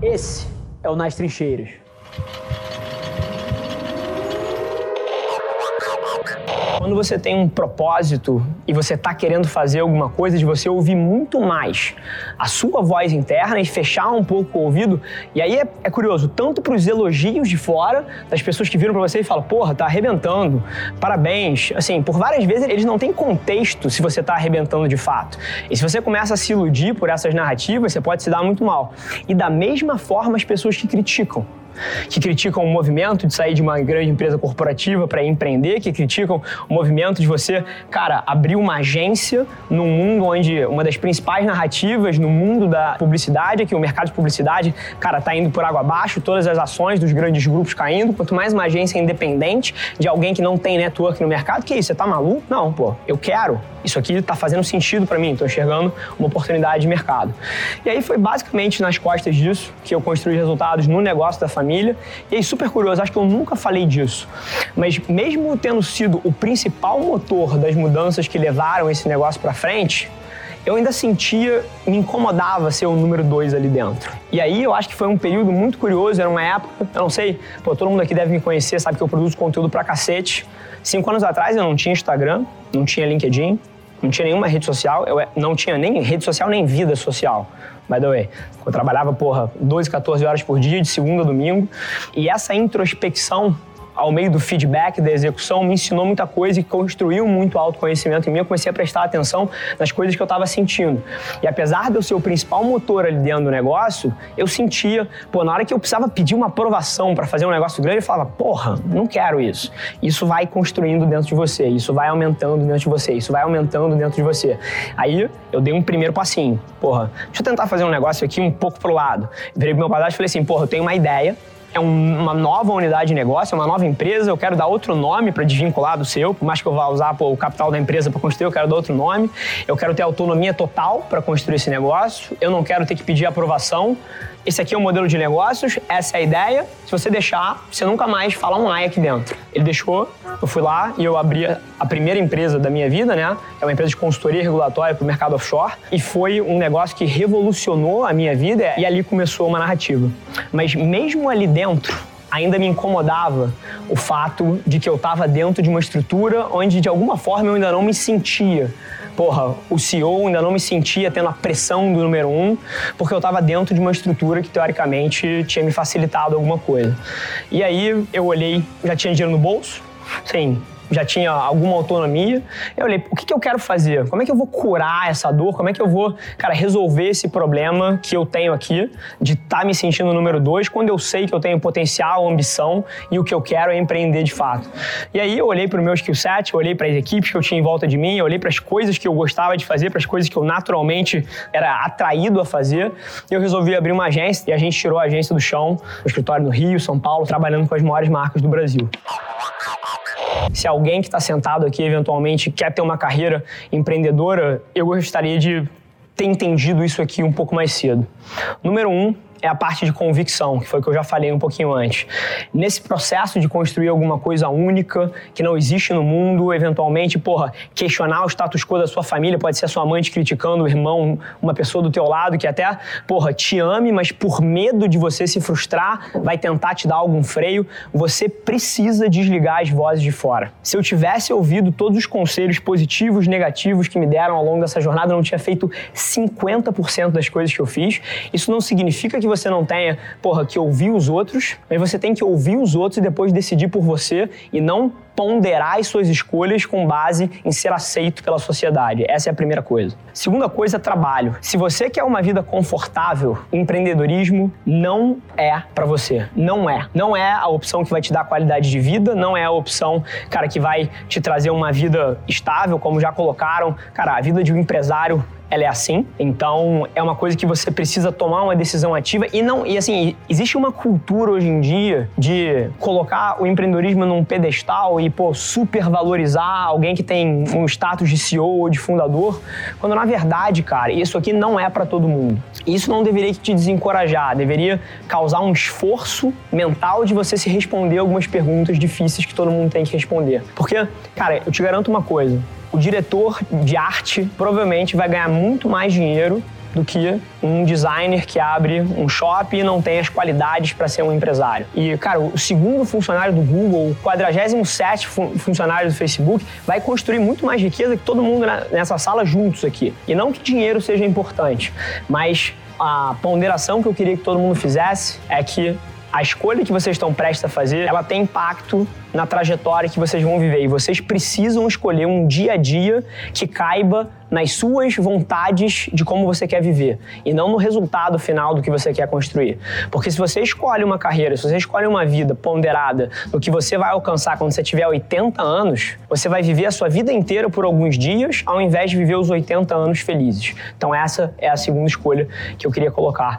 Esse é o Nas Trincheiras. Quando você tem um propósito e você está querendo fazer alguma coisa, de você ouvir muito mais a sua voz interna e fechar um pouco o ouvido. E aí é, é curioso, tanto para os elogios de fora, das pessoas que viram para você e falam, porra, tá arrebentando, parabéns. Assim, por várias vezes eles não têm contexto se você tá arrebentando de fato. E se você começa a se iludir por essas narrativas, você pode se dar muito mal. E da mesma forma as pessoas que criticam que criticam o movimento de sair de uma grande empresa corporativa para empreender, que criticam o movimento de você, cara, abrir uma agência num mundo onde uma das principais narrativas no mundo da publicidade é que o mercado de publicidade, cara, tá indo por água abaixo, todas as ações dos grandes grupos caindo, quanto mais uma agência independente de alguém que não tem network no mercado, que isso, você tá maluco? Não, pô, eu quero. Isso aqui tá fazendo sentido para mim, tô enxergando uma oportunidade de mercado. E aí foi basicamente nas costas disso que eu construí resultados no negócio da família família. E aí, super curioso, acho que eu nunca falei disso. Mas mesmo tendo sido o principal motor das mudanças que levaram esse negócio para frente, eu ainda sentia, me incomodava ser o número dois ali dentro. E aí eu acho que foi um período muito curioso, era uma época, eu não sei, pô, todo mundo aqui deve me conhecer, sabe que eu produzo conteúdo pra cacete. Cinco anos atrás eu não tinha Instagram, não tinha LinkedIn, não tinha nenhuma rede social, eu não tinha nem rede social nem vida social by the way. Eu trabalhava, porra, 12, 14 horas por dia, de segunda a domingo. E essa introspecção ao meio do feedback, da execução, me ensinou muita coisa e construiu muito autoconhecimento em mim. Eu comecei a prestar atenção nas coisas que eu estava sentindo. E apesar de eu ser o principal motor ali dentro do negócio, eu sentia, pô, na hora que eu precisava pedir uma aprovação para fazer um negócio grande, eu falava, porra, não quero isso. Isso vai construindo dentro de você, isso vai aumentando dentro de você, isso vai aumentando dentro de você. Aí eu dei um primeiro passinho, porra, deixa eu tentar fazer um negócio aqui um pouco pro lado. Virei pro meu padrasto e falei assim, porra, eu tenho uma ideia, é um, uma nova unidade de negócio, é uma nova empresa, eu quero dar outro nome para desvincular do seu, por mais que eu vá usar pô, o capital da empresa para construir, eu quero dar outro nome. Eu quero ter autonomia total para construir esse negócio. Eu não quero ter que pedir aprovação esse aqui é o modelo de negócios, essa é a ideia. Se você deixar, você nunca mais fala um ai aqui dentro. Ele deixou, eu fui lá e eu abri a primeira empresa da minha vida, né? É uma empresa de consultoria regulatória para o mercado offshore. E foi um negócio que revolucionou a minha vida e ali começou uma narrativa. Mas mesmo ali dentro, ainda me incomodava o fato de que eu estava dentro de uma estrutura onde de alguma forma eu ainda não me sentia porra, o CEO ainda não me sentia tendo a pressão do número um, porque eu estava dentro de uma estrutura que teoricamente tinha me facilitado alguma coisa. E aí eu olhei, já tinha dinheiro no bolso, sim, já tinha alguma autonomia. Eu olhei, o que, que eu quero fazer? Como é que eu vou curar essa dor? Como é que eu vou, cara, resolver esse problema que eu tenho aqui de estar tá me sentindo número dois quando eu sei que eu tenho potencial, ambição e o que eu quero é empreender de fato. E aí eu olhei para o meu skill set, eu olhei para as equipes que eu tinha em volta de mim, eu olhei para as coisas que eu gostava de fazer, para as coisas que eu naturalmente era atraído a fazer. E eu resolvi abrir uma agência e a gente tirou a agência do chão, o escritório no Rio, São Paulo, trabalhando com as maiores marcas do Brasil. Se alguém que está sentado aqui eventualmente quer ter uma carreira empreendedora, eu gostaria de ter entendido isso aqui um pouco mais cedo. Número um, é a parte de convicção, que foi o que eu já falei um pouquinho antes. Nesse processo de construir alguma coisa única, que não existe no mundo, eventualmente, porra, questionar o status quo da sua família, pode ser a sua mãe te criticando, o irmão, uma pessoa do teu lado que até, porra, te ame, mas por medo de você se frustrar, vai tentar te dar algum freio, você precisa desligar as vozes de fora. Se eu tivesse ouvido todos os conselhos positivos, negativos que me deram ao longo dessa jornada, eu não tinha feito 50% das coisas que eu fiz. Isso não significa que que você não tenha, porra, que ouvir os outros, mas você tem que ouvir os outros e depois decidir por você e não ponderar as suas escolhas com base em ser aceito pela sociedade. Essa é a primeira coisa. Segunda coisa, trabalho. Se você quer uma vida confortável, empreendedorismo não é para você. Não é. Não é a opção que vai te dar qualidade de vida, não é a opção, cara, que vai te trazer uma vida estável, como já colocaram. Cara, a vida de um empresário ela é assim. Então, é uma coisa que você precisa tomar uma decisão ativa e não e assim, existe uma cultura hoje em dia de colocar o empreendedorismo num pedestal e pô, supervalorizar alguém que tem um status de CEO ou de fundador, quando na verdade, cara, isso aqui não é para todo mundo. Isso não deveria te desencorajar, deveria causar um esforço mental de você se responder algumas perguntas difíceis que todo mundo tem que responder. Porque, cara, eu te garanto uma coisa, o diretor de arte provavelmente vai ganhar muito mais dinheiro do que um designer que abre um shopping e não tem as qualidades para ser um empresário. E, cara, o segundo funcionário do Google, o 47 funcionário do Facebook, vai construir muito mais riqueza que todo mundo nessa sala juntos aqui. E não que dinheiro seja importante, mas a ponderação que eu queria que todo mundo fizesse é que a escolha que vocês estão prestes a fazer, ela tem impacto na trajetória que vocês vão viver. E vocês precisam escolher um dia a dia que caiba nas suas vontades de como você quer viver e não no resultado final do que você quer construir. Porque se você escolhe uma carreira, se você escolhe uma vida ponderada no que você vai alcançar quando você tiver 80 anos, você vai viver a sua vida inteira por alguns dias ao invés de viver os 80 anos felizes. Então essa é a segunda escolha que eu queria colocar.